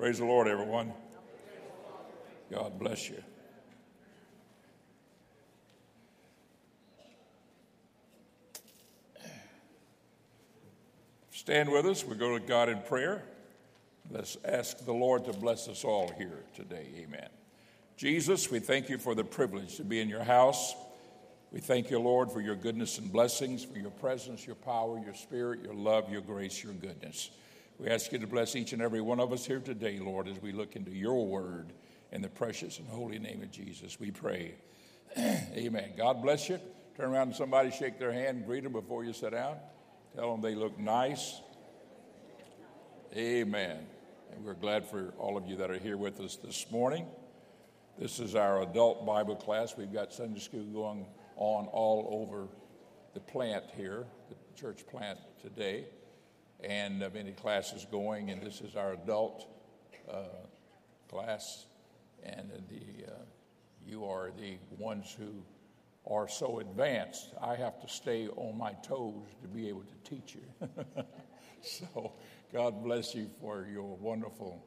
Praise the Lord, everyone. God bless you. Stand with us. We go to God in prayer. Let's ask the Lord to bless us all here today. Amen. Jesus, we thank you for the privilege to be in your house. We thank you, Lord, for your goodness and blessings, for your presence, your power, your spirit, your love, your grace, your goodness. We ask you to bless each and every one of us here today, Lord, as we look into your word in the precious and holy name of Jesus. We pray. Amen. God bless you. Turn around and somebody shake their hand, greet them before you sit down. Tell them they look nice. Amen. And we're glad for all of you that are here with us this morning. This is our adult Bible class. We've got Sunday school going on all over the plant here, the church plant today and uh, many classes going, and this is our adult uh, class, and the uh, you are the ones who are so advanced. I have to stay on my toes to be able to teach you. so God bless you for your wonderful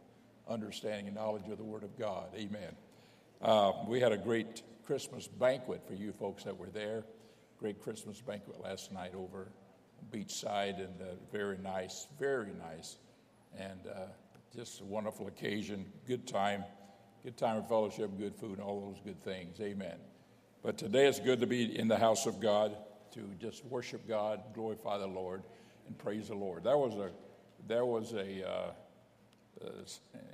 understanding and knowledge of the Word of God. Amen. Uh, we had a great Christmas banquet for you folks that were there. Great Christmas banquet last night over beachside and uh, very nice, very nice, and uh, just a wonderful occasion, good time, good time of fellowship, good food, and all those good things. Amen. But today it's good to be in the house of God to just worship God, glorify the Lord, and praise the Lord. There was a there was a uh, uh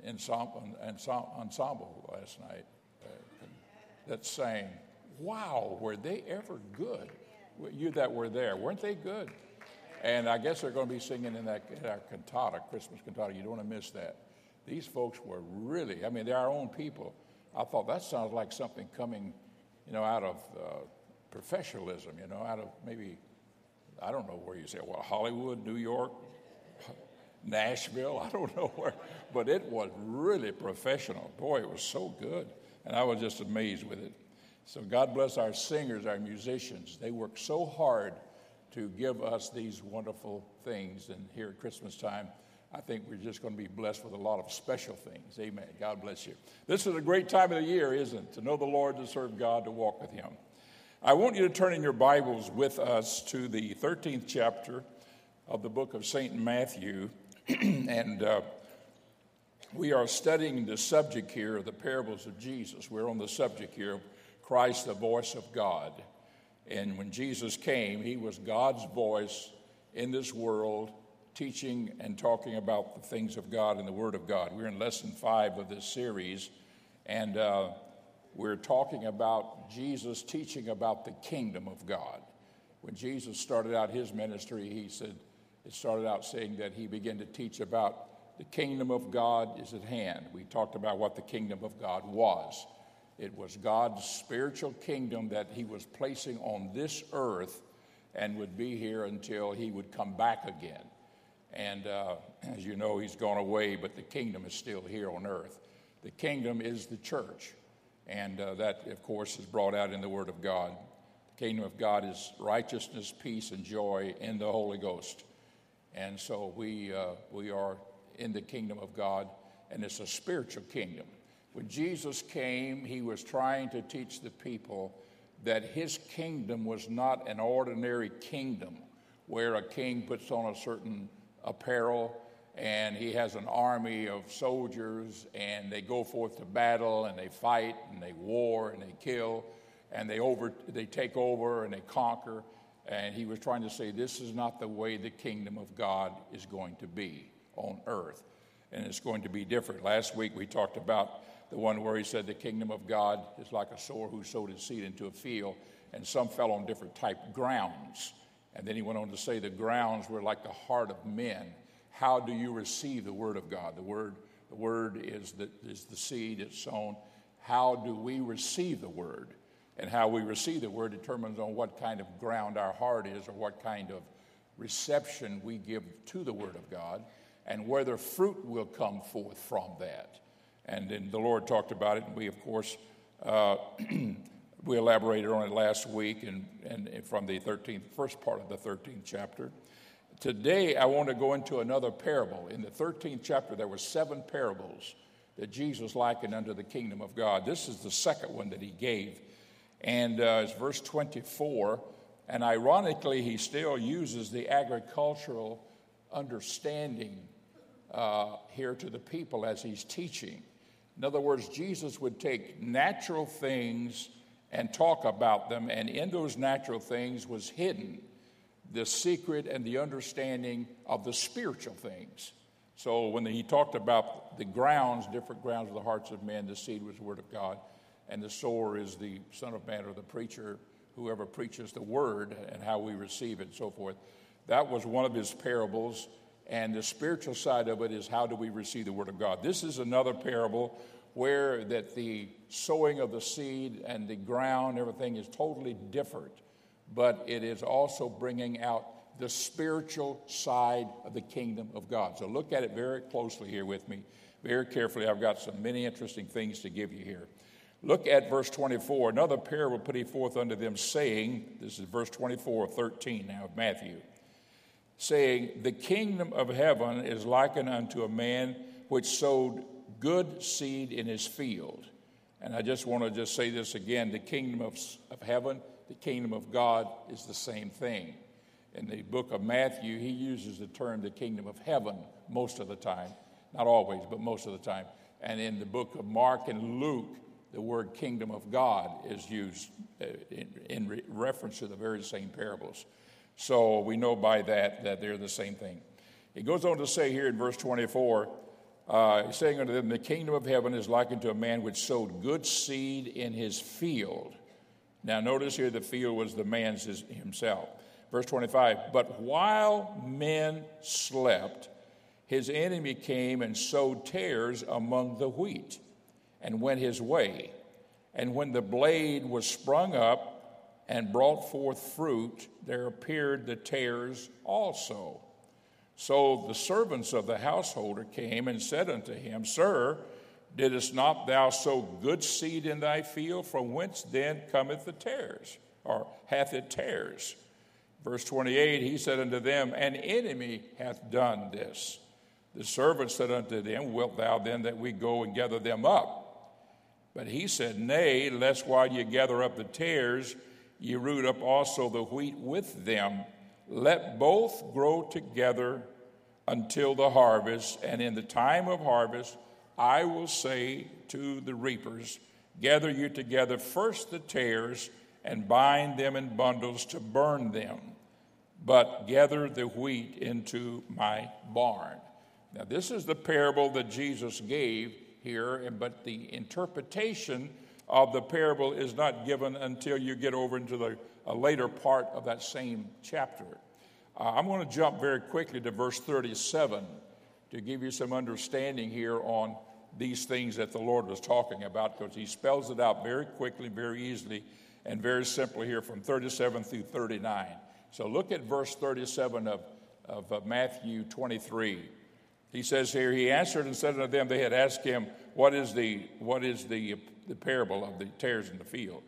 ensemble, ensemble last night uh, that sang, "Wow, were they ever good?" You that were there, weren't they good? And I guess they're going to be singing in that in our cantata, Christmas cantata. You don't want to miss that. These folks were really, I mean, they're our own people. I thought that sounds like something coming, you know, out of uh, professionalism, you know, out of maybe, I don't know where you say, well, Hollywood, New York, Nashville, I don't know where, but it was really professional. Boy, it was so good. And I was just amazed with it. So God bless our singers, our musicians. They work so hard to give us these wonderful things. And here at Christmas time, I think we're just going to be blessed with a lot of special things. Amen. God bless you. This is a great time of the year, isn't it? To know the Lord, to serve God, to walk with Him. I want you to turn in your Bibles with us to the 13th chapter of the book of St. Matthew. and uh, we are studying the subject here of the parables of Jesus. We're on the subject here of Christ, the voice of God. And when Jesus came, he was God's voice in this world, teaching and talking about the things of God and the Word of God. We're in lesson five of this series, and uh, we're talking about Jesus teaching about the kingdom of God. When Jesus started out his ministry, he said, it started out saying that he began to teach about the kingdom of God is at hand. We talked about what the kingdom of God was. It was God's spiritual kingdom that he was placing on this earth and would be here until he would come back again. And uh, as you know, he's gone away, but the kingdom is still here on earth. The kingdom is the church. And uh, that, of course, is brought out in the Word of God. The kingdom of God is righteousness, peace, and joy in the Holy Ghost. And so we, uh, we are in the kingdom of God, and it's a spiritual kingdom. When Jesus came, he was trying to teach the people that his kingdom was not an ordinary kingdom where a king puts on a certain apparel and he has an army of soldiers and they go forth to battle and they fight and they war and they kill and they over they take over and they conquer. And he was trying to say this is not the way the kingdom of God is going to be on earth and it's going to be different. Last week we talked about the one where he said the kingdom of God is like a sower who sowed his seed into a field, and some fell on different type grounds. And then he went on to say the grounds were like the heart of men. How do you receive the word of God? The word, the word is the, is the seed, it's sown. How do we receive the word? And how we receive the word determines on what kind of ground our heart is or what kind of reception we give to the word of God and whether fruit will come forth from that. And then the Lord talked about it, and we, of course, uh, we elaborated on it last week and, and from the 13th, first part of the 13th chapter. Today, I want to go into another parable. In the 13th chapter, there were seven parables that Jesus likened unto the kingdom of God. This is the second one that he gave. And uh, it's verse 24. And ironically, he still uses the agricultural understanding uh, here to the people as he's teaching. In other words, Jesus would take natural things and talk about them, and in those natural things was hidden the secret and the understanding of the spiritual things. So when he talked about the grounds, different grounds of the hearts of men, the seed was the word of God, and the sower is the Son of Man or the preacher, whoever preaches the word and how we receive it and so forth. That was one of his parables. And the spiritual side of it is how do we receive the word of God? This is another parable where that the sowing of the seed and the ground, everything is totally different but it is also bringing out the spiritual side of the kingdom of God. So look at it very closely here with me, very carefully. I've got some many interesting things to give you here. Look at verse 24. Another parable put he forth unto them, saying, This is verse 24 13 now of Matthew, saying, The kingdom of heaven is likened unto a man which sowed good seed in his field. And I just want to just say this again the kingdom of, of heaven the kingdom of God is the same thing. In the book of Matthew, he uses the term the kingdom of heaven most of the time. Not always, but most of the time. And in the book of Mark and Luke, the word kingdom of God is used uh, in, in re- reference to the very same parables. So we know by that that they're the same thing. He goes on to say here in verse 24, uh, saying unto them, The kingdom of heaven is likened to a man which sowed good seed in his field. Now, notice here the field was the man's himself. Verse 25, but while men slept, his enemy came and sowed tares among the wheat and went his way. And when the blade was sprung up and brought forth fruit, there appeared the tares also. So the servants of the householder came and said unto him, Sir, Didst not thou sow good seed in thy field? From whence then cometh the tares? Or hath it tares? Verse 28 He said unto them, An enemy hath done this. The servant said unto them, Wilt thou then that we go and gather them up? But he said, Nay, lest while ye gather up the tares, ye root up also the wheat with them. Let both grow together until the harvest, and in the time of harvest, I will say to the reapers, Gather you together first the tares and bind them in bundles to burn them, but gather the wheat into my barn. Now, this is the parable that Jesus gave here, but the interpretation of the parable is not given until you get over into the later part of that same chapter. Uh, I'm going to jump very quickly to verse 37 to give you some understanding here on these things that the Lord was talking about because he spells it out very quickly, very easily, and very simply here from 37 through 39. So look at verse 37 of, of, of Matthew 23. He says here, He answered and said unto them, they had asked him, What is the, what is the, the parable of the tares in the field?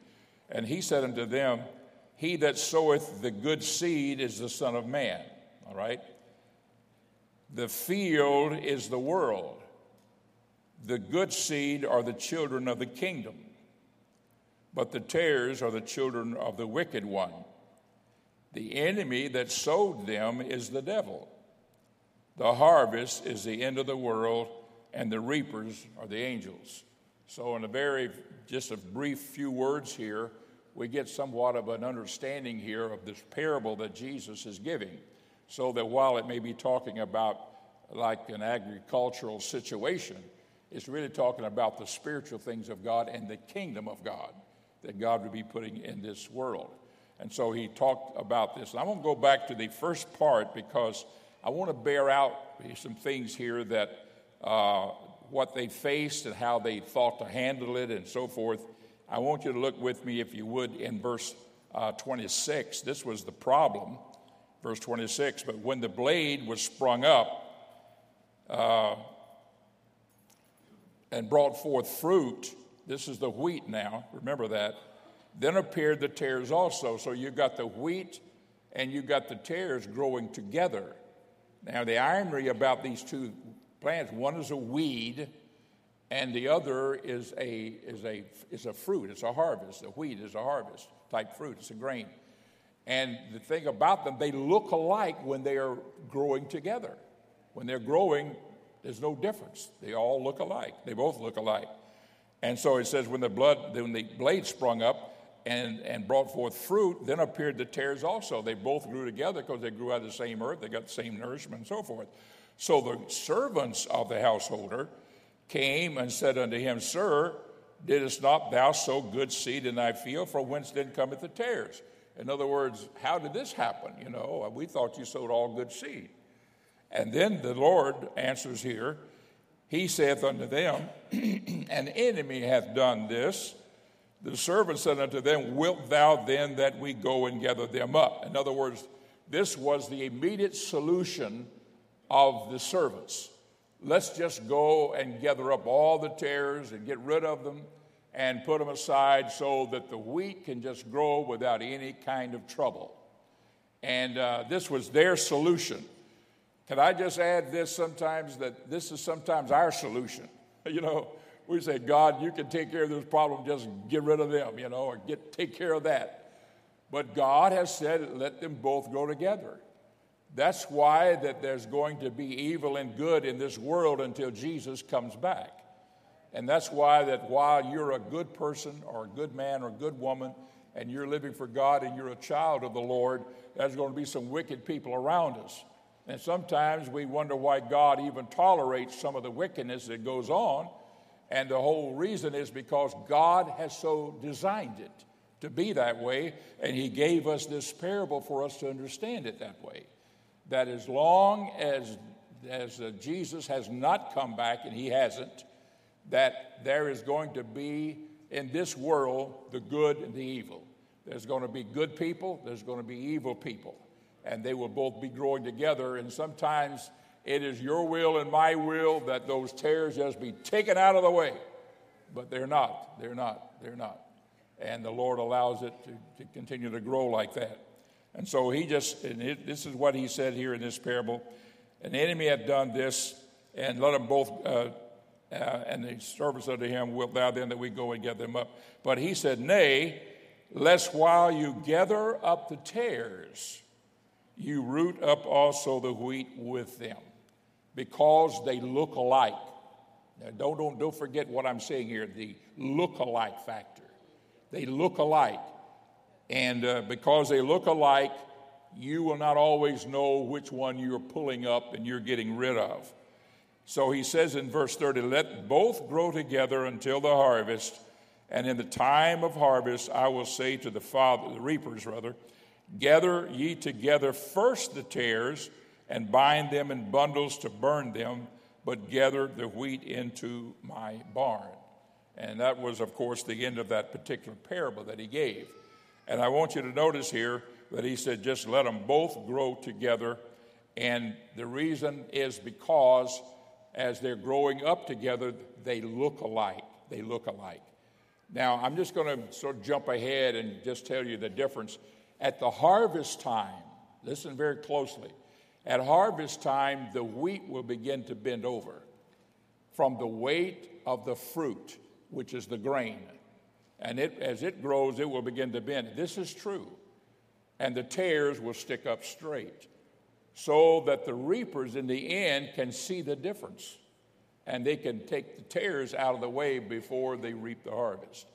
And he said unto them, He that soweth the good seed is the Son of Man. All right? The field is the world. The good seed are the children of the kingdom, but the tares are the children of the wicked one. The enemy that sowed them is the devil. The harvest is the end of the world, and the reapers are the angels. So, in a very, just a brief few words here, we get somewhat of an understanding here of this parable that Jesus is giving. So that while it may be talking about like an agricultural situation, it's really talking about the spiritual things of God and the kingdom of God that God would be putting in this world. And so he talked about this. And I'm going to go back to the first part because I want to bear out some things here that uh, what they faced and how they thought to handle it and so forth. I want you to look with me, if you would, in verse uh, 26. This was the problem. Verse 26 But when the blade was sprung up, uh, and brought forth fruit. This is the wheat now, remember that. Then appeared the tares also. So you got the wheat and you got the tares growing together. Now, the irony about these two plants one is a weed, and the other is a, is a, is a fruit, it's a harvest. The wheat is a harvest type fruit, it's a grain. And the thing about them, they look alike when they are growing together. When they're growing, there's no difference. They all look alike. They both look alike. And so it says, when the blood, when the blade sprung up and, and brought forth fruit, then appeared the tares also. They both grew together because they grew out of the same earth. They got the same nourishment and so forth. So the servants of the householder came and said unto him, Sir, didst not thou sow good seed in thy field? For whence then cometh the tares? In other words, how did this happen? You know, uh, we thought you sowed all good seed. And then the Lord answers here He saith unto them, An enemy hath done this. The servant said unto them, Wilt thou then that we go and gather them up? In other words, this was the immediate solution of the servants. Let's just go and gather up all the tares and get rid of them and put them aside so that the wheat can just grow without any kind of trouble. And uh, this was their solution. Can I just add this sometimes that this is sometimes our solution? You know, we say, God, you can take care of this problem, just get rid of them, you know, or get take care of that. But God has said, let them both go together. That's why that there's going to be evil and good in this world until Jesus comes back. And that's why that while you're a good person or a good man or a good woman and you're living for God and you're a child of the Lord, there's going to be some wicked people around us. And sometimes we wonder why God even tolerates some of the wickedness that goes on. And the whole reason is because God has so designed it to be that way, and He gave us this parable for us to understand it that way. That as long as, as uh, Jesus has not come back, and He hasn't, that there is going to be in this world the good and the evil. There's going to be good people, there's going to be evil people and they will both be growing together. And sometimes it is your will and my will that those tares just be taken out of the way. But they're not. They're not. They're not. And the Lord allows it to, to continue to grow like that. And so he just, and it, this is what he said here in this parable An enemy had done this, and let them both, uh, uh, and the servants unto him, Wilt thou then that we go and get them up? But he said, Nay, lest while you gather up the tares, you root up also the wheat with them because they look alike. Now, don't, don't, don't forget what I'm saying here the look alike factor. They look alike. And uh, because they look alike, you will not always know which one you're pulling up and you're getting rid of. So he says in verse 30, Let both grow together until the harvest, and in the time of harvest I will say to the father, the reapers rather, Gather ye together first the tares and bind them in bundles to burn them, but gather the wheat into my barn. And that was, of course, the end of that particular parable that he gave. And I want you to notice here that he said, just let them both grow together. And the reason is because as they're growing up together, they look alike. They look alike. Now, I'm just going to sort of jump ahead and just tell you the difference at the harvest time, listen very closely, at harvest time, the wheat will begin to bend over from the weight of the fruit, which is the grain. And it, as it grows, it will begin to bend. This is true. And the tares will stick up straight so that the reapers in the end can see the difference and they can take the tares out of the way before they reap the harvest.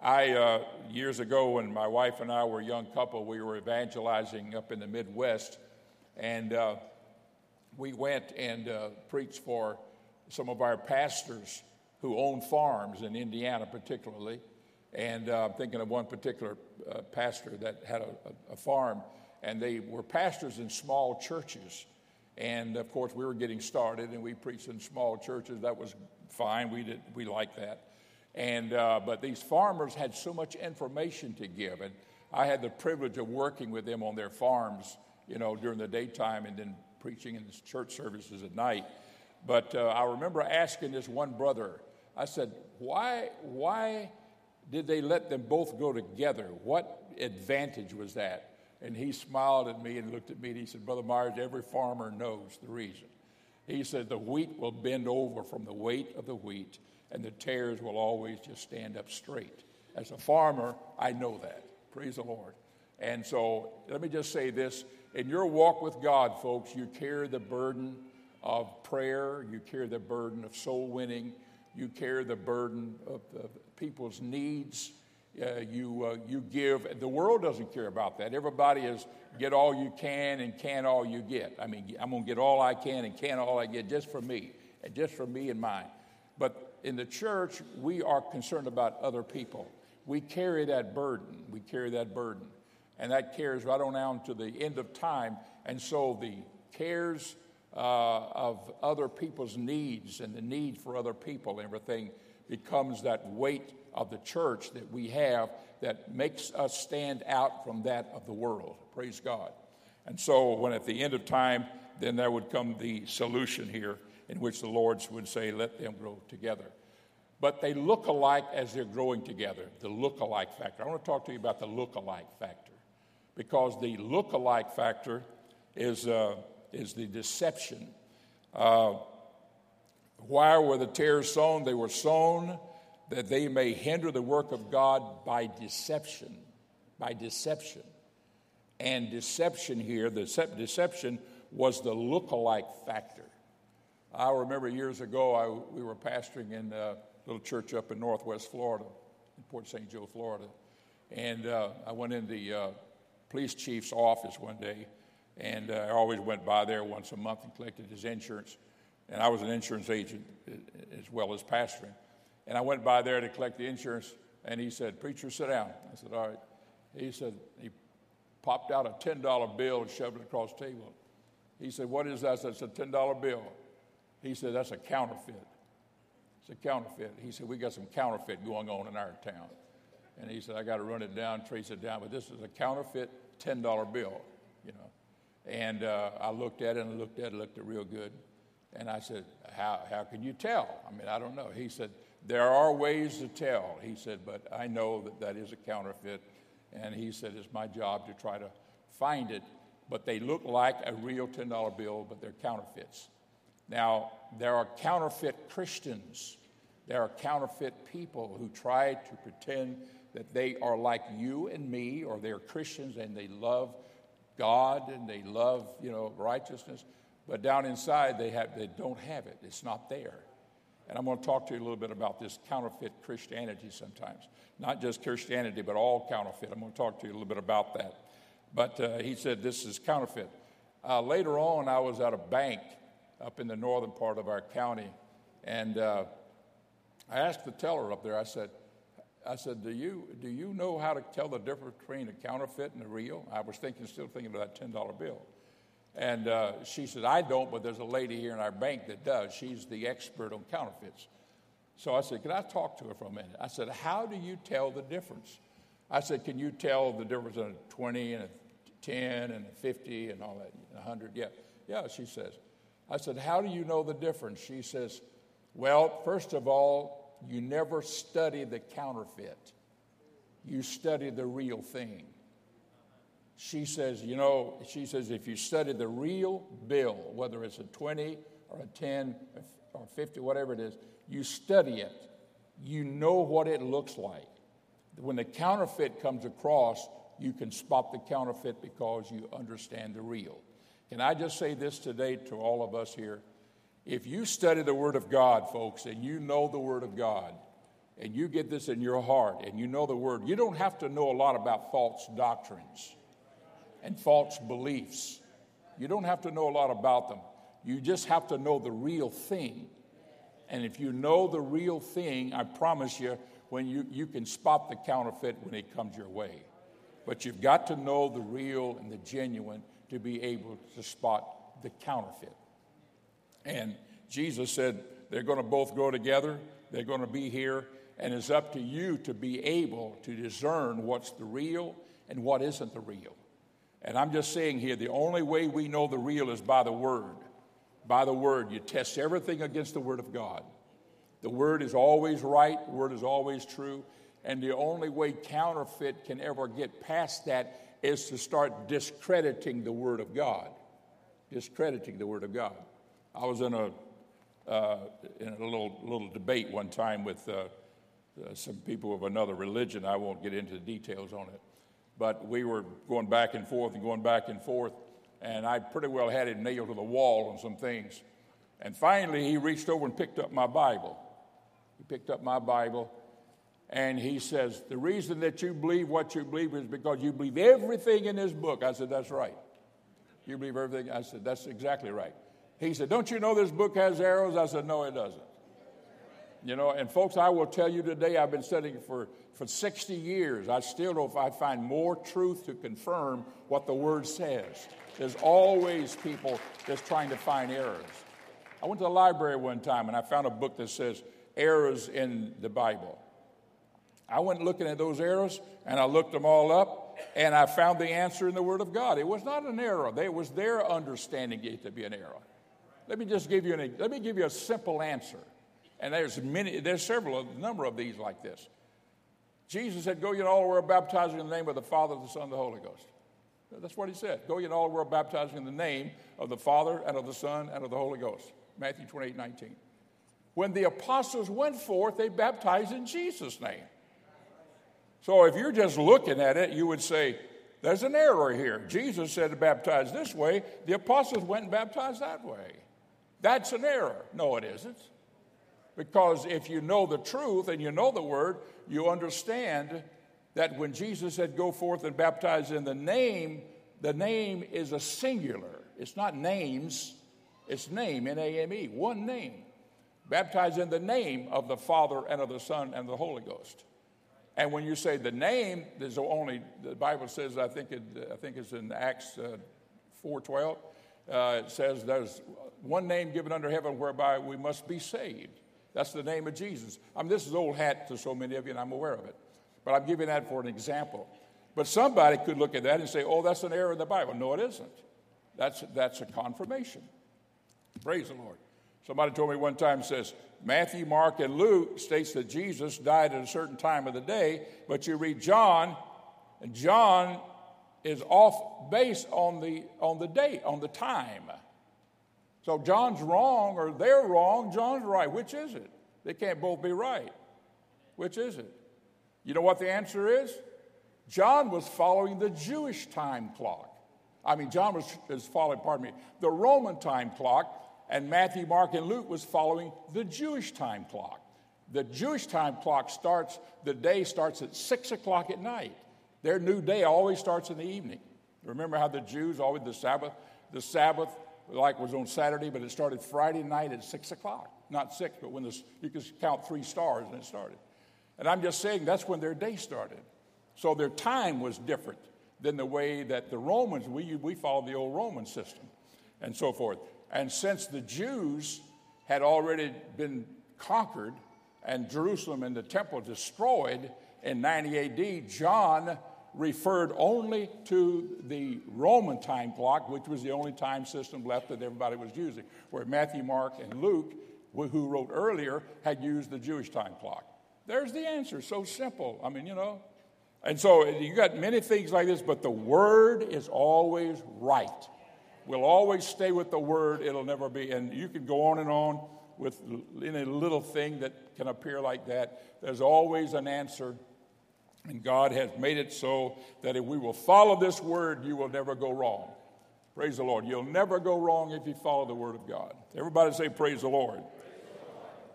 I, uh, years ago, when my wife and I were a young couple, we were evangelizing up in the Midwest, and uh, we went and uh, preached for some of our pastors who own farms in Indiana, particularly. And uh, I'm thinking of one particular uh, pastor that had a, a farm, and they were pastors in small churches. And of course, we were getting started, and we preached in small churches. That was fine. We did. We liked that. And, uh, but these farmers had so much information to give. And I had the privilege of working with them on their farms, you know, during the daytime and then preaching in church services at night. But uh, I remember asking this one brother, I said, why, why did they let them both go together? What advantage was that? And he smiled at me and looked at me and he said, Brother Myers, every farmer knows the reason. He said, The wheat will bend over from the weight of the wheat, and the tares will always just stand up straight. As a farmer, I know that. Praise the Lord. And so let me just say this in your walk with God, folks, you carry the burden of prayer, you carry the burden of soul winning, you carry the burden of, of people's needs. Uh, you, uh, you give. The world doesn't care about that. Everybody is get all you can and can all you get. I mean, I'm going to get all I can and can all I get just for me just for me and mine. But in the church, we are concerned about other people. We carry that burden. We carry that burden. And that carries right on down to the end of time. And so the cares uh, of other people's needs and the need for other people everything becomes that weight of the church that we have that makes us stand out from that of the world. Praise God. And so, when at the end of time, then there would come the solution here in which the Lords would say, Let them grow together. But they look alike as they're growing together, the look alike factor. I want to talk to you about the look alike factor because the look alike factor is, uh, is the deception. Uh, why were the tares sown? They were sown that they may hinder the work of God by deception. By deception. And deception here, the deception was the look-alike factor. I remember years ago, I, we were pastoring in a little church up in northwest Florida, in Port St. Joe, Florida. And uh, I went in the uh, police chief's office one day, and uh, I always went by there once a month and collected his insurance. And I was an insurance agent as well as pastoring. And I went by there to collect the insurance, and he said, Preacher, sit down. I said, All right. He said, He popped out a $10 bill and shoved it across the table. He said, What is that? I said, It's a $10 bill. He said, That's a counterfeit. It's a counterfeit. He said, We got some counterfeit going on in our town. And he said, I got to run it down, trace it down, but this is a counterfeit $10 bill, you know. And uh, I looked at it and looked at it, looked at it real good. And I said, how, how can you tell? I mean, I don't know. He said, There are ways to tell. He said, But I know that that is a counterfeit. And he said, It's my job to try to find it. But they look like a real $10 bill, but they're counterfeits. Now, there are counterfeit Christians. There are counterfeit people who try to pretend that they are like you and me, or they're Christians and they love God and they love, you know, righteousness. But down inside, they, have, they don't have it. It's not there. And I'm going to talk to you a little bit about this counterfeit Christianity sometimes. Not just Christianity, but all counterfeit. I'm going to talk to you a little bit about that. But uh, he said this is counterfeit. Uh, later on, I was at a bank up in the northern part of our county, and uh, I asked the teller up there, I said, I said, do you, do you know how to tell the difference between a counterfeit and a real? I was thinking, still thinking of that $10 bill. And uh, she said, I don't, but there's a lady here in our bank that does. She's the expert on counterfeits. So I said, Can I talk to her for a minute? I said, How do you tell the difference? I said, Can you tell the difference in a 20 and a 10 and a 50 and all that, 100? Yeah. Yeah, she says. I said, How do you know the difference? She says, Well, first of all, you never study the counterfeit, you study the real thing she says, you know, she says, if you study the real bill, whether it's a 20 or a 10 or 50, whatever it is, you study it, you know what it looks like. When the counterfeit comes across, you can spot the counterfeit because you understand the real. Can I just say this today to all of us here? If you study the Word of God, folks, and you know the Word of God, and you get this in your heart, and you know the Word, you don't have to know a lot about false doctrines and false beliefs. You don't have to know a lot about them. You just have to know the real thing. And if you know the real thing, I promise you, when you, you can spot the counterfeit when it comes your way. But you've got to know the real and the genuine to be able to spot the counterfeit. And Jesus said they're going to both go together, they're going to be here, and it's up to you to be able to discern what's the real and what isn't the real. And I'm just saying here the only way we know the real is by the Word. By the Word. You test everything against the Word of God. The Word is always right, the Word is always true. And the only way counterfeit can ever get past that is to start discrediting the Word of God. Discrediting the Word of God. I was in a, uh, in a little, little debate one time with uh, uh, some people of another religion. I won't get into the details on it. But we were going back and forth and going back and forth, and I pretty well had it nailed to the wall on some things. And finally, he reached over and picked up my Bible. He picked up my Bible and he says, The reason that you believe what you believe is because you believe everything in this book. I said, That's right. You believe everything? I said, That's exactly right. He said, Don't you know this book has arrows? I said, No, it doesn't. You know, and folks, I will tell you today, I've been studying for, for 60 years. I still don't I find more truth to confirm what the Word says. There's always people just trying to find errors. I went to the library one time and I found a book that says errors in the Bible. I went looking at those errors and I looked them all up and I found the answer in the Word of God. It was not an error, it was their understanding it to be an error. Let me just give you an, let me give you a simple answer. And there's many, there's several, a number of these like this. Jesus said, Go ye all the world baptizing in the name of the Father, the Son, and the Holy Ghost. That's what he said. Go ye all the world baptizing in the name of the Father and of the Son and of the Holy Ghost. Matthew 28, 19. When the apostles went forth, they baptized in Jesus' name. So if you're just looking at it, you would say, there's an error here. Jesus said to baptize this way, the apostles went and baptized that way. That's an error. No, it isn't. Because if you know the truth and you know the word, you understand that when Jesus said, Go forth and baptize in the name, the name is a singular. It's not names, it's name, N A M E, one name. Baptize in the name of the Father and of the Son and the Holy Ghost. And when you say the name, there's only the Bible says. I think it, I think it's in Acts uh, four twelve. Uh, it says there's one name given under heaven whereby we must be saved. That's the name of Jesus. I mean, this is old hat to so many of you, and I'm aware of it. But I'm giving that for an example. But somebody could look at that and say, "Oh, that's an error in the Bible." No, it isn't. That's that's a confirmation. Praise the Lord. Somebody told me one time says Matthew, Mark, and Luke states that Jesus died at a certain time of the day, but you read John, and John is off base on the on the date, on the time. So John's wrong or they're wrong, John's right. Which is it? They can't both be right. Which is it? You know what the answer is? John was following the Jewish time clock. I mean, John was, was following, pardon me, the Roman time clock and Matthew, Mark, and Luke was following the Jewish time clock. The Jewish time clock starts, the day starts at six o'clock at night. Their new day always starts in the evening. Remember how the Jews always, the Sabbath, the Sabbath, like was on Saturday, but it started Friday night at six o'clock. Not six, but when the, you could count three stars and it started. And I'm just saying that's when their day started. So their time was different than the way that the Romans, we, we follow the old Roman system and so forth. And since the Jews had already been conquered and Jerusalem and the temple destroyed in 90 AD, John referred only to the Roman time clock, which was the only time system left that everybody was using, where Matthew, Mark, and Luke, who wrote earlier, had used the Jewish time clock. There's the answer. So simple. I mean, you know. And so you got many things like this, but the word is always right. We'll always stay with the word, it'll never be. And you can go on and on with any little thing that can appear like that. There's always an answer. And God has made it so that if we will follow this word, you will never go wrong. Praise the Lord. You'll never go wrong if you follow the word of God. Everybody say, Praise the Lord.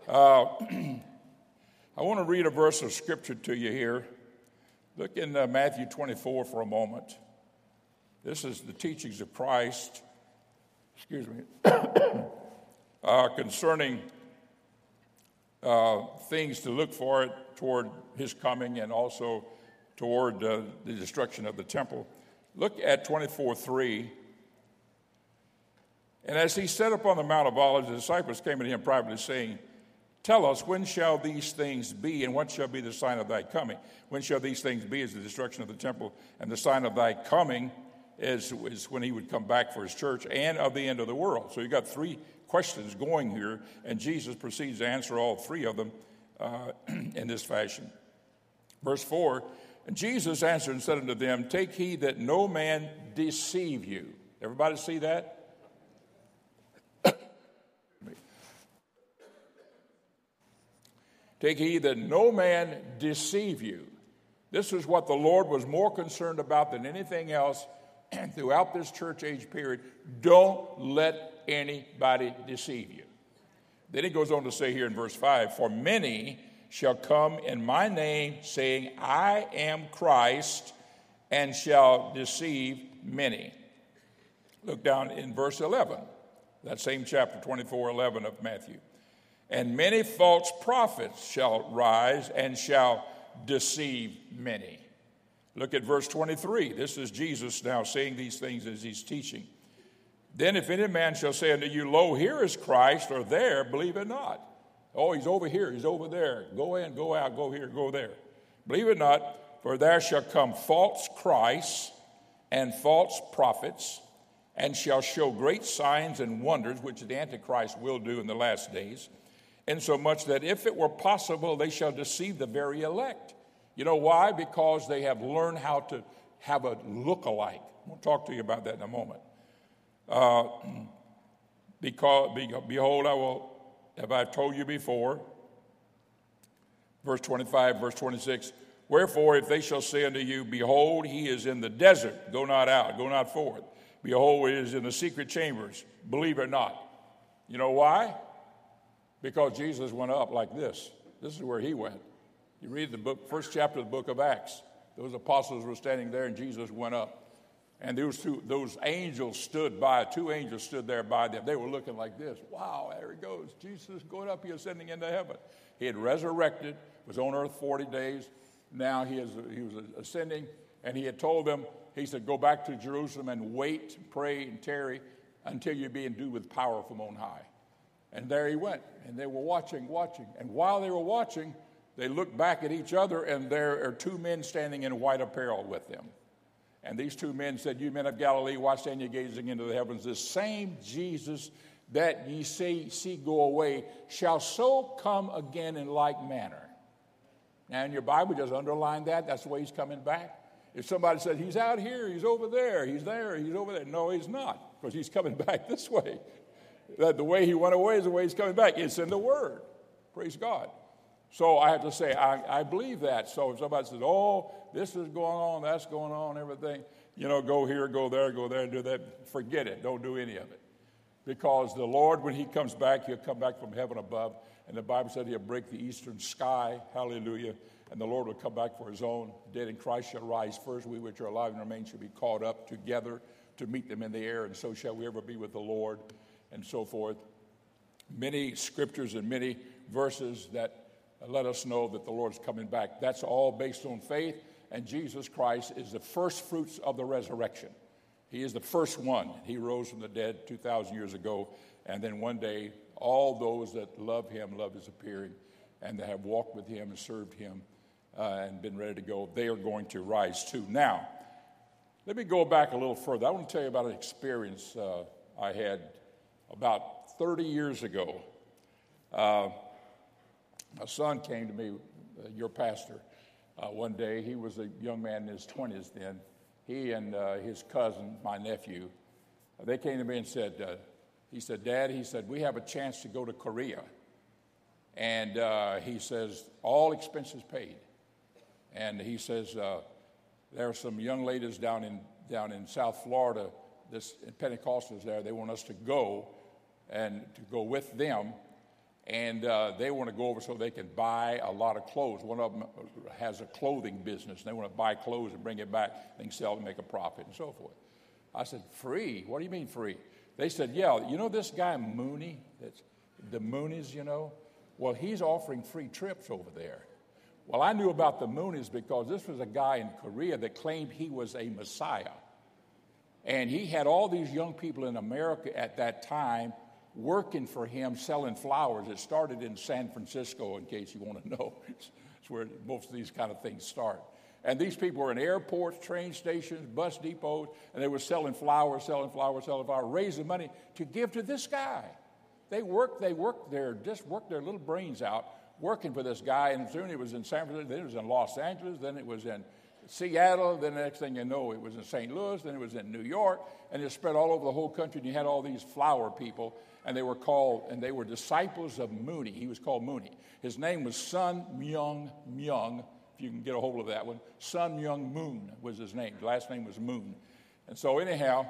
Uh, I want to read a verse of scripture to you here. Look in uh, Matthew 24 for a moment. This is the teachings of Christ, excuse me, uh, concerning uh, things to look for toward his coming and also toward uh, the destruction of the temple. Look at 24 3. And as he sat upon the Mount of Olives, the disciples came to him privately, saying, Tell us, when shall these things be, and what shall be the sign of thy coming? When shall these things be is the destruction of the temple, and the sign of thy coming is, is when he would come back for his church and of the end of the world. So you've got three questions going here, and Jesus proceeds to answer all three of them uh, in this fashion. Verse 4 And Jesus answered and said unto them, Take heed that no man deceive you. Everybody see that? Take heed that no man deceive you. This is what the Lord was more concerned about than anything else throughout this church age period. Don't let anybody deceive you. Then he goes on to say here in verse 5 For many shall come in my name, saying, I am Christ, and shall deceive many. Look down in verse 11, that same chapter 24 11 of Matthew. And many false prophets shall rise and shall deceive many. Look at verse 23. This is Jesus now saying these things as he's teaching. Then, if any man shall say unto you, Lo, here is Christ, or there, believe it not. Oh, he's over here, he's over there. Go in, go out, go here, go there. Believe it not, for there shall come false Christs and false prophets, and shall show great signs and wonders, which the Antichrist will do in the last days insomuch that if it were possible, they shall deceive the very elect. You know why? Because they have learned how to have a look-alike. We'll talk to you about that in a moment. Uh, because, behold, I will, have I told you before, verse 25, verse 26, Wherefore, if they shall say unto you, Behold, he is in the desert, go not out, go not forth. Behold, he is in the secret chambers, believe it not. You know why? Because Jesus went up like this. This is where he went. You read the book, first chapter of the book of Acts. Those apostles were standing there, and Jesus went up. And those two, those angels stood by. Two angels stood there by them. They were looking like this. Wow, there he goes. Jesus going up. He ascending into heaven. He had resurrected. Was on earth forty days. Now he is. He was ascending, and he had told them. He said, "Go back to Jerusalem and wait, pray, and tarry until you be endued with power from on high." And there he went. And they were watching, watching. And while they were watching, they looked back at each other, and there are two men standing in white apparel with them. And these two men said, You men of Galilee, why stand ye gazing into the heavens? This same Jesus that ye see, see go away shall so come again in like manner. Now, in your Bible, just underline that. That's the way he's coming back. If somebody said, He's out here, he's over there, he's there, he's over there. No, he's not, because he's coming back this way that the way he went away is the way he's coming back. It's in the Word. Praise God. So I have to say, I, I believe that. So if somebody says, oh, this is going on, that's going on, everything, you know, go here, go there, go there, do that, forget it. Don't do any of it. Because the Lord, when he comes back, he'll come back from heaven above. And the Bible said he'll break the eastern sky. Hallelujah. And the Lord will come back for his own. Dead in Christ shall rise first. We which are alive and remain shall be caught up together to meet them in the air. And so shall we ever be with the Lord and so forth. Many scriptures and many verses that let us know that the Lord is coming back. That's all based on faith, and Jesus Christ is the first fruits of the resurrection. He is the first one. He rose from the dead 2,000 years ago, and then one day, all those that love him, love his appearing, and that have walked with him and served him uh, and been ready to go, they are going to rise too. Now, let me go back a little further. I want to tell you about an experience uh, I had about 30 years ago, uh, my son came to me, uh, your pastor, uh, one day. He was a young man in his 20s then. He and uh, his cousin, my nephew, they came to me and said, uh, he said, Dad, he said, we have a chance to go to Korea. And uh, he says, all expenses paid. And he says, there are some young ladies down in, down in South Florida, this Pentecostals there, they want us to go and to go with them. And uh, they want to go over so they can buy a lot of clothes. One of them has a clothing business. They want to buy clothes and bring it back. Can sell and make a profit and so forth. I said, Free? What do you mean free? They said, Yeah, you know this guy Mooney? That's the Moonies, you know? Well, he's offering free trips over there. Well, I knew about the Moonies because this was a guy in Korea that claimed he was a Messiah. And he had all these young people in America at that time working for him selling flowers. It started in San Francisco, in case you want to know. It's, where most of these kind of things start. And these people were in airports, train stations, bus depots, and they were selling flowers, selling flowers, selling flowers, raising money to give to this guy. They worked, they worked their, just worked their little brains out working for this guy. And soon it was in San Francisco, then it was in Los Angeles, then it was in Seattle. Then the next thing you know, it was in St. Louis. Then it was in New York, and it spread all over the whole country. And you had all these flower people, and they were called, and they were disciples of Mooney. He was called Mooney. His name was Sun Myung Myung, if you can get a hold of that one. Sun Myung Moon was his name. His last name was Moon. And so, anyhow,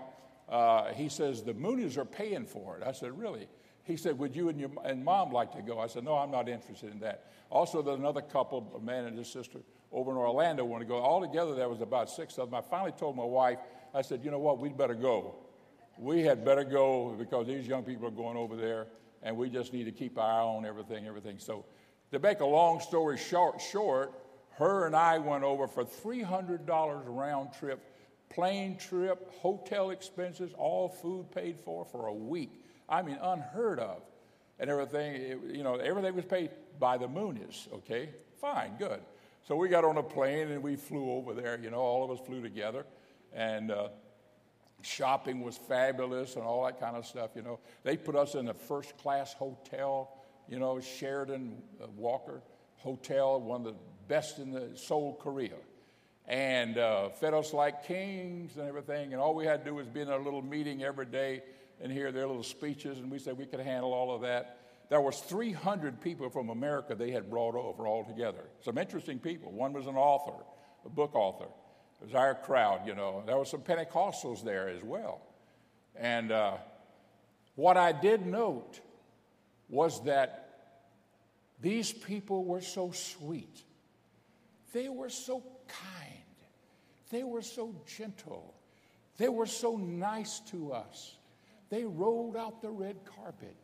uh, he says, The Moonies are paying for it. I said, Really? He said, Would you and your and mom like to go? I said, No, I'm not interested in that. Also, there's another couple, a man and his sister, over in Orlando want to go. All together, there was about six of them. I finally told my wife, I said, You know what? We'd better go. We had better go because these young people are going over there, and we just need to keep our eye on everything, everything. So, to make a long story short, short her and I went over for $300 round trip, plane trip, hotel expenses, all food paid for for a week. I mean, unheard of. And everything, it, you know, everything was paid by the Moonies, okay? Fine, good. So we got on a plane and we flew over there, you know, all of us flew together. And uh, shopping was fabulous and all that kind of stuff, you know. They put us in a first class hotel, you know, Sheraton uh, Walker Hotel, one of the best in the Seoul, Korea. And uh, fed us like kings and everything. And all we had to do was be in a little meeting every day and hear their little speeches, and we said we could handle all of that. There was 300 people from America they had brought over all together. Some interesting people. One was an author, a book author. It was our crowd, you know. There were some Pentecostals there as well. And uh, what I did note was that these people were so sweet. They were so kind. They were so gentle. They were so nice to us. They rolled out the red carpet.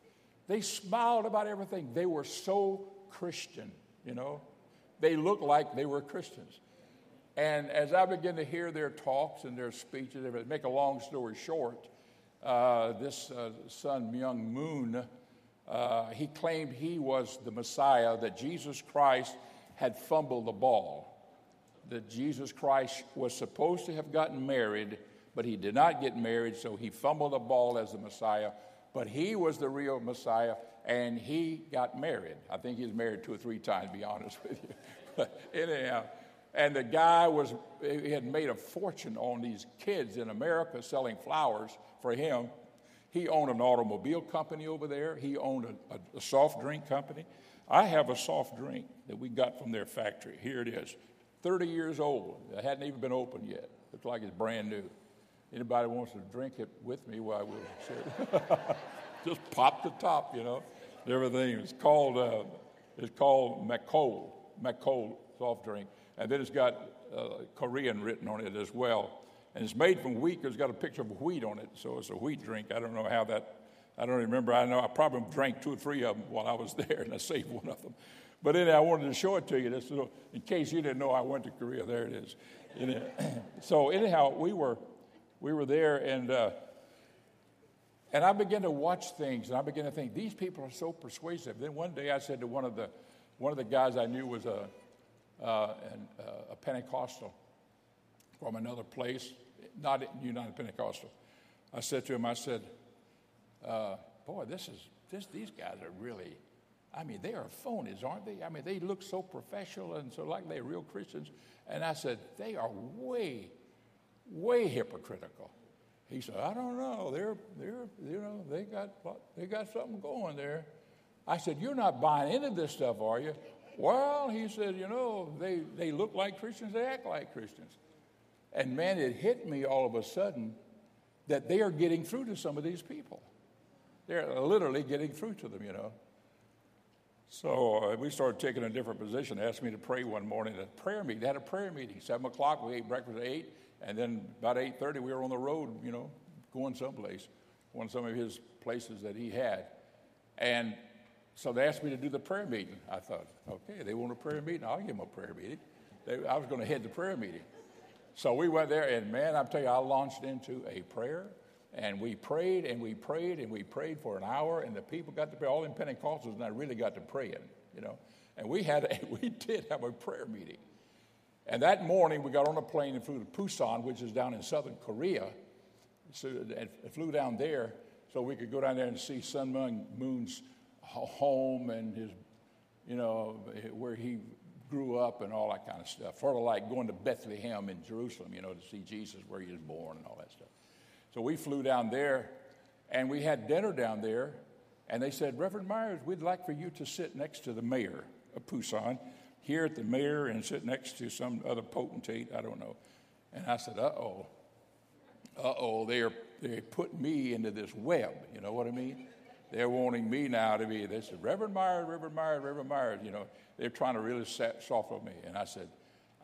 They smiled about everything. They were so Christian, you know. They looked like they were Christians. And as I began to hear their talks and their speeches, to make a long story short, uh, this uh, Sun Myung Moon, uh, he claimed he was the Messiah, that Jesus Christ had fumbled the ball, that Jesus Christ was supposed to have gotten married but he did not get married, so he fumbled the ball as the Messiah. But he was the real Messiah, and he got married. I think he was married two or three times, to be honest with you. But anyhow, and the guy was, he had made a fortune on these kids in America selling flowers for him. He owned an automobile company over there, he owned a, a, a soft drink company. I have a soft drink that we got from their factory. Here it is 30 years old. It hadn't even been opened yet. Looks like it's brand new. Anybody wants to drink it with me while we're sitting? Just pop the top, you know. Everything. It's called uh, it's called McCol, McCol soft drink, and then it's got uh, Korean written on it as well. And it's made from wheat. It's got a picture of wheat on it, so it's a wheat drink. I don't know how that. I don't remember. I know I probably drank two or three of them while I was there, and I saved one of them. But anyway, I wanted to show it to you, just in case you didn't know I went to Korea. There it is. so anyhow, we were we were there, and uh, and I began to watch things, and I began to think these people are so persuasive. Then one day I said to one of the one of the guys I knew was a uh, an, uh, a Pentecostal from another place, not United Pentecostal. I said to him, I said, uh, "Boy, this is this these guys are really." I mean, they are phonies, aren't they? I mean, they look so professional and so like they're real Christians. And I said, they are way way hypocritical. He said, I don't know. They're, they're, you know, they got, they got something going there. I said, You're not buying into this stuff, are you? Well, he said, You know, they, they look like Christians, they act like Christians. And man, it hit me all of a sudden that they are getting through to some of these people. They're literally getting through to them, you know. So uh, we started taking a different position. They asked me to pray one morning at a prayer meeting. They had a prayer meeting, 7 o'clock. We ate breakfast at 8. And then about 8.30, we were on the road, you know, going someplace, one of some of his places that he had. And so they asked me to do the prayer meeting. I thought, okay, they want a prayer meeting. I'll give them a prayer meeting. They, I was going to head the prayer meeting. So we went there, and man, I'm telling you, I launched into a prayer, and we prayed and we prayed and we prayed for an hour, and the people got to pray. All in Pentecostals, and I really got to praying, you know. And we had, a, we did have a prayer meeting. And that morning, we got on a plane and flew to Busan, which is down in southern Korea. So and flew down there so we could go down there and see Sun Moon's home and his, you know, where he grew up and all that kind of stuff. Sort of like going to Bethlehem in Jerusalem, you know, to see Jesus where he was born and all that stuff. So we flew down there and we had dinner down there. And they said, Reverend Myers, we'd like for you to sit next to the mayor of Pusan, here at the mayor and sit next to some other potentate, I don't know. And I said, uh oh, uh oh, they're, they put me into this web, you know what I mean? They're wanting me now to be, they said, Reverend Myers, Reverend Myers, Reverend Myers, you know, they're trying to really set, soften me. And I said,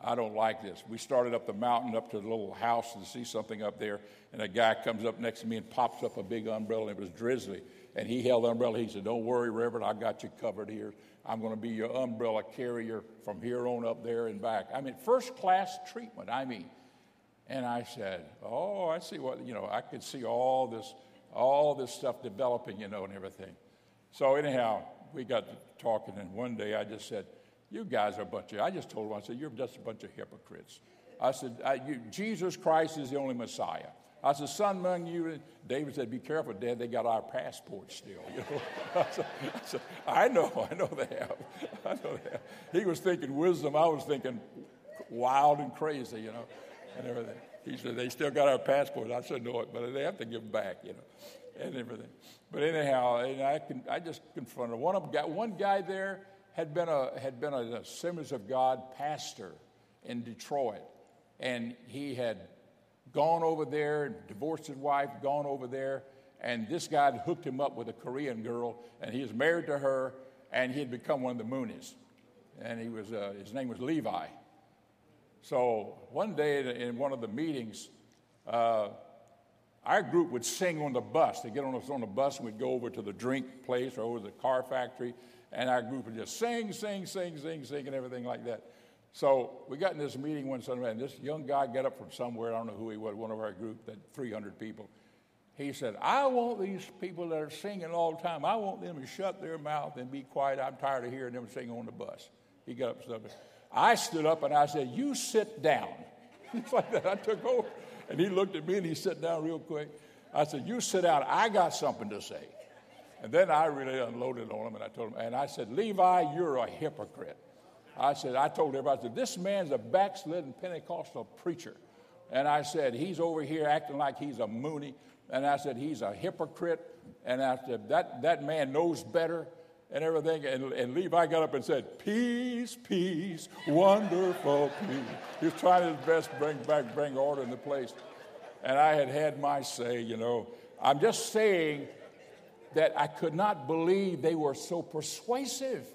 I don't like this. We started up the mountain up to the little house to see something up there, and a guy comes up next to me and pops up a big umbrella, and it was drizzly. And he held the umbrella. He said, Don't worry, Reverend, I got you covered here. I'm going to be your umbrella carrier from here on up there and back. I mean, first class treatment, I mean. And I said, Oh, I see what, you know, I could see all this, all this stuff developing, you know, and everything. So, anyhow, we got to talking, and one day I just said, You guys are a bunch of, I just told him, I said, You're just a bunch of hypocrites. I said, I, you, Jesus Christ is the only Messiah. I said, son among you. David said, be careful, Dad. They got our passports still. You know? I, said, I, know, I know they have. I know they have. He was thinking wisdom. I was thinking wild and crazy, you know, and everything. He said, they still got our passports. I said, no, but they have to give them back, you know, and everything. But anyhow, and I, can, I just confronted one, of, them. Got one guy there had been a, had been a Assemblies of God pastor in Detroit, and he had gone over there, divorced his wife, gone over there, and this guy hooked him up with a Korean girl, and he was married to her, and he had become one of the Moonies. And he was, uh, his name was Levi. So one day in one of the meetings, uh, our group would sing on the bus. They'd get on us on the bus and we'd go over to the drink place or over to the car factory, and our group would just sing, sing, sing, sing, sing, and everything like that. So we got in this meeting one Sunday, and this young guy got up from somewhere, I don't know who he was, one of our group, that 300 people. He said, I want these people that are singing all the time, I want them to shut their mouth and be quiet. I'm tired of hearing them sing on the bus. He got up and stuff. I stood up and I said, You sit down. it's like that. I took over. And he looked at me and he sat down real quick. I said, You sit down. I got something to say. And then I really unloaded on him and I told him, and I said, Levi, you're a hypocrite. I said, I told everybody, I said, this man's a backslidden Pentecostal preacher. And I said, he's over here acting like he's a Moonie. And I said, he's a hypocrite. And I said, that, that man knows better and everything. And, and Levi got up and said, Peace, peace, wonderful peace. He was trying his best to bring back, bring order in the place. And I had had my say, you know. I'm just saying that I could not believe they were so persuasive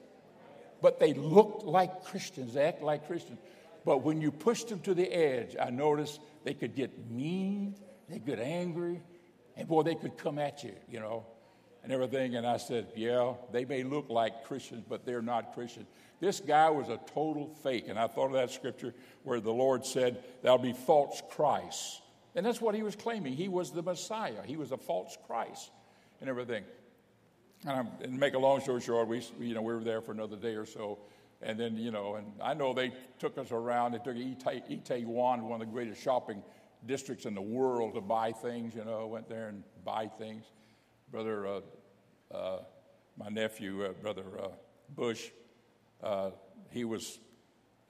but they looked like Christians, they act like Christians. But when you pushed them to the edge, I noticed they could get mean, they get angry, and boy, they could come at you, you know, and everything. And I said, yeah, they may look like Christians, but they're not Christians. This guy was a total fake. And I thought of that scripture where the Lord said, There'll be false Christ. And that's what he was claiming. He was the Messiah, he was a false Christ and everything. And, and make a long story short, we, you know, we were there for another day or so. And then, you know, and I know they took us around. They took Itaewon, one of the greatest shopping districts in the world, to buy things, you know, went there and buy things. Brother, uh, uh, my nephew, uh, Brother uh, Bush, uh, he was,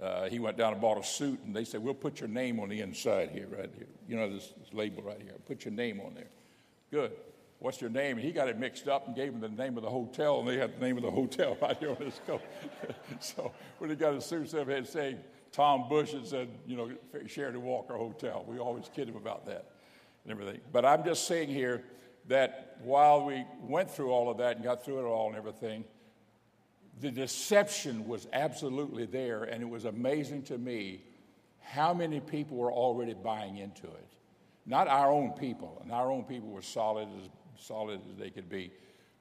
uh, he went down and bought a suit, and they said, we'll put your name on the inside here, right here. You know, this, this label right here. Put your name on there. Good what's your name? And he got it mixed up and gave him the name of the hotel, and they had the name of the hotel right here on his coat. so when he got his suit, it had saying Tom Bush and said, you know, Sheraton Walker Hotel. We always kid him about that and everything. But I'm just saying here that while we went through all of that and got through it all and everything, the deception was absolutely there, and it was amazing to me how many people were already buying into it. Not our own people, and our own people were solid as solid as they could be.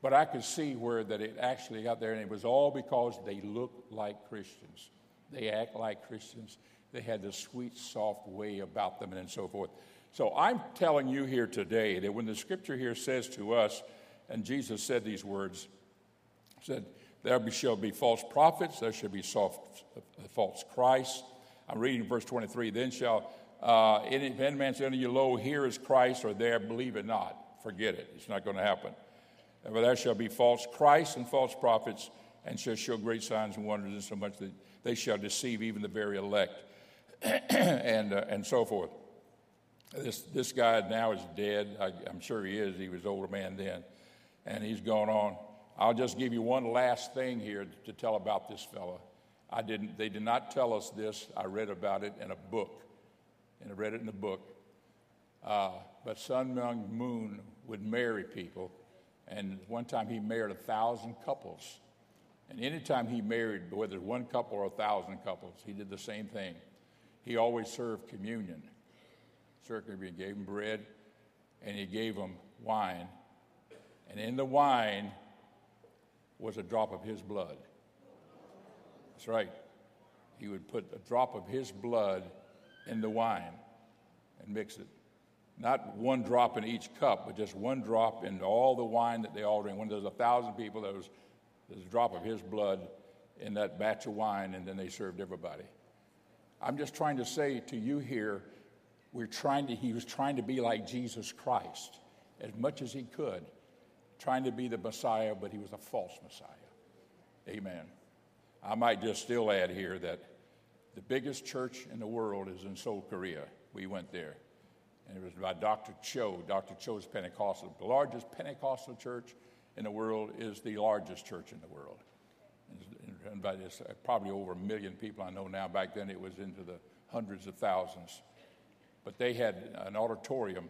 But I could see where that it actually got there, and it was all because they look like Christians. They act like Christians. They had this sweet, soft way about them, and so forth. So I'm telling you here today that when the scripture here says to us, and Jesus said these words, said, There shall be false prophets, there shall be soft, uh, false Christ. I'm reading verse 23. Then shall, uh, if any man say unto you, Lo, here is Christ, or there, believe it not forget it. It's not going to happen. But there shall be false Christs and false prophets, and shall show great signs and wonders, insomuch that they shall deceive even the very elect, and, uh, and so forth. This, this guy now is dead. I, I'm sure he is. He was older man then, and he's gone on. I'll just give you one last thing here to tell about this fellow. I didn't, they did not tell us this. I read about it in a book, and I read it in a book. Uh, but Sun Myung Moon would marry people, and one time he married a thousand couples. And anytime he married, whether one couple or a thousand couples, he did the same thing. He always served communion. Served communion, gave them bread, and he gave them wine. And in the wine was a drop of his blood. That's right. He would put a drop of his blood in the wine and mix it. Not one drop in each cup, but just one drop in all the wine that they all drink. When there's a thousand people, there was, there's a drop of his blood in that batch of wine, and then they served everybody. I'm just trying to say to you here, we're trying to, he was trying to be like Jesus Christ as much as he could, trying to be the Messiah, but he was a false Messiah. Amen. I might just still add here that the biggest church in the world is in Seoul, Korea. We went there. And it was by Dr. Cho. Dr. Cho's Pentecostal. The largest Pentecostal church in the world is the largest church in the world. And by this, uh, probably over a million people I know now. Back then it was into the hundreds of thousands. But they had an auditorium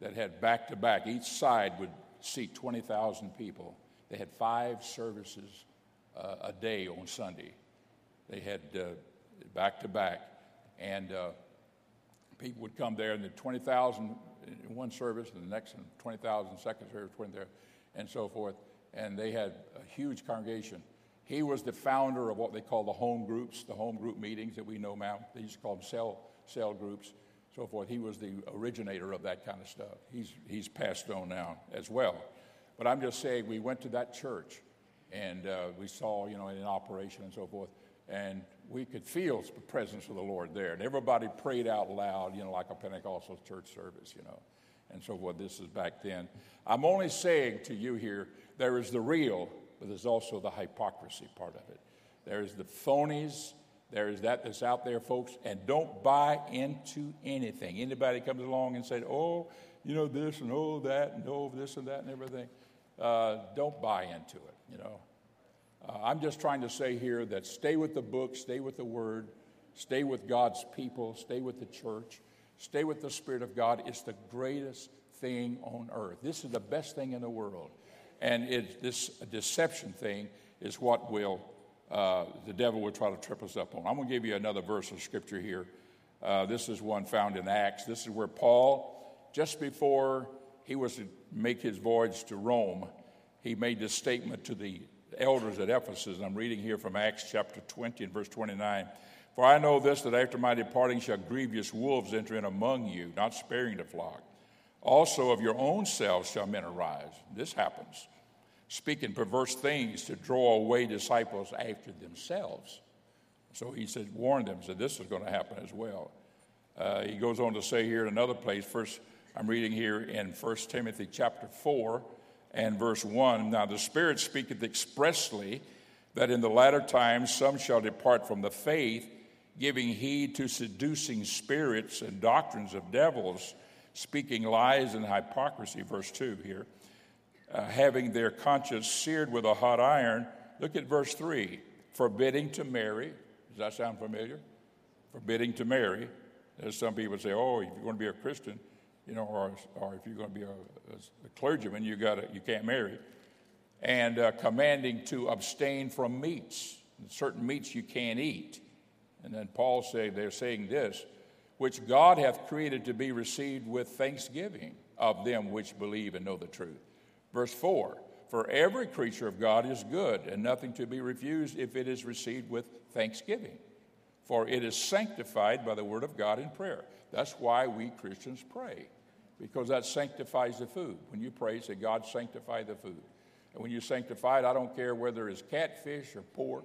that had back to back. Each side would seat 20,000 people. They had five services uh, a day on Sunday. They had back to back, and uh, people would come there, and the 20,000 in one service, and the next 20,000 second service, 20 there, and so forth. And they had a huge congregation. He was the founder of what they call the home groups, the home group meetings that we know now. They used to call them cell, cell groups, so forth. He was the originator of that kind of stuff. He's, he's passed on now as well. But I'm just saying, we went to that church and uh, we saw, you know, in operation and so forth, and we could feel the presence of the Lord there. And everybody prayed out loud, you know, like a Pentecostal church service, you know, and so forth. This is back then. I'm only saying to you here, there is the real, but there's also the hypocrisy part of it. There's the phonies. There is that that's out there, folks, and don't buy into anything. Anybody comes along and says, "Oh, you know this and oh that and oh this and that and everything," uh, don't buy into it. You know, uh, I'm just trying to say here that stay with the book, stay with the word, stay with God's people, stay with the church, stay with the Spirit of God. It's the greatest thing on earth. This is the best thing in the world. And this deception thing is what will, uh, the devil will try to trip us up on. I'm going to give you another verse of scripture here. Uh, this is one found in Acts. This is where Paul, just before he was to make his voyage to Rome, he made this statement to the elders at Ephesus. I'm reading here from Acts chapter 20 and verse 29. For I know this, that after my departing shall grievous wolves enter in among you, not sparing the flock. Also of your own selves shall men arise. This happens, speaking perverse things to draw away disciples after themselves. So he said, warn them, said this is going to happen as well. Uh, he goes on to say here in another place, first, I'm reading here in 1 Timothy chapter 4, and verse 1 Now the Spirit speaketh expressly that in the latter times some shall depart from the faith, giving heed to seducing spirits and doctrines of devils, speaking lies and hypocrisy. Verse 2 here. Uh, having their conscience seared with a hot iron. Look at verse 3 forbidding to marry. Does that sound familiar? Forbidding to marry. As some people say, oh, if you're going to be a Christian, you know, or, or if you're going to be a, a clergyman, you got you can't marry, and uh, commanding to abstain from meats. Certain meats you can't eat. And then Paul say they're saying this, which God hath created to be received with thanksgiving of them which believe and know the truth. Verse 4 For every creature of God is good, and nothing to be refused if it is received with thanksgiving. For it is sanctified by the word of God in prayer. That's why we Christians pray because that sanctifies the food. When you pray, say, God, sanctify the food. And when you sanctify it, I don't care whether it's catfish or pork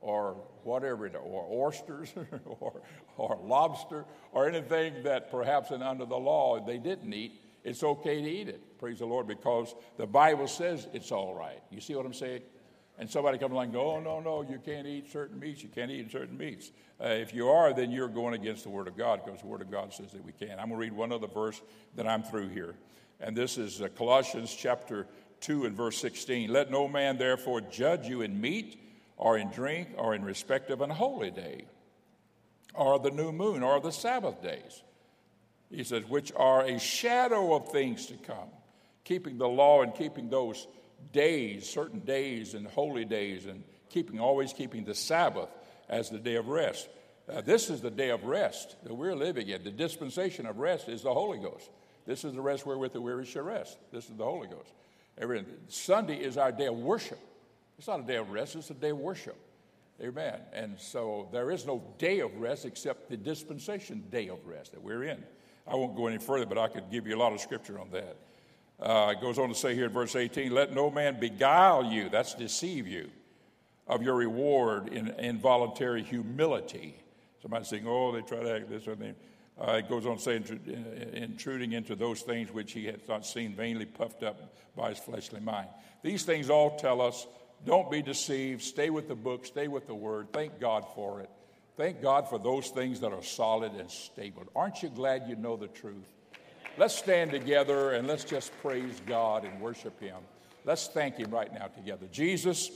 or whatever, it, or oysters or, or lobster or anything that perhaps under the law they didn't eat, it's okay to eat it. Praise the Lord, because the Bible says it's all right. You see what I'm saying? And somebody comes along and go, oh, no, no, you can't eat certain meats, you can't eat certain meats. Uh, if you are, then you're going against the Word of God because the Word of God says that we can. I'm going to read one other verse, then I'm through here. And this is uh, Colossians chapter 2 and verse 16. Let no man therefore judge you in meat or in drink or in respect of an holy day or the new moon or the Sabbath days. He says, which are a shadow of things to come, keeping the law and keeping those days, certain days and holy days, and keeping always keeping the Sabbath as the day of rest. Uh, this is the day of rest that we're living in. The dispensation of rest is the Holy Ghost. This is the rest wherewith the weary shall rest. This is the Holy Ghost. Every, Sunday is our day of worship. It's not a day of rest, it's a day of worship. Amen. And so there is no day of rest except the dispensation day of rest that we're in. I won't go any further, but I could give you a lot of scripture on that. Uh, it goes on to say here in verse 18, let no man beguile you, that's deceive you, of your reward in involuntary humility. Somebody's saying, oh, they try to act this or that. Uh, it goes on to say, intruding into those things which he had not seen, vainly puffed up by his fleshly mind. These things all tell us don't be deceived, stay with the book, stay with the word. Thank God for it. Thank God for those things that are solid and stable. Aren't you glad you know the truth? Let's stand together and let's just praise God and worship Him. Let's thank Him right now together. Jesus,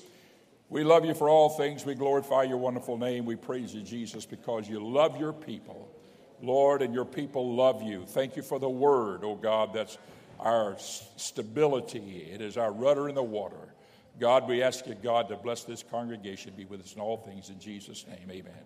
we love you for all things. We glorify your wonderful name. We praise you, Jesus, because you love your people. Lord, and your people love you. Thank you for the word, oh God, that's our stability. It is our rudder in the water. God, we ask you, God, to bless this congregation, be with us in all things. In Jesus' name, amen.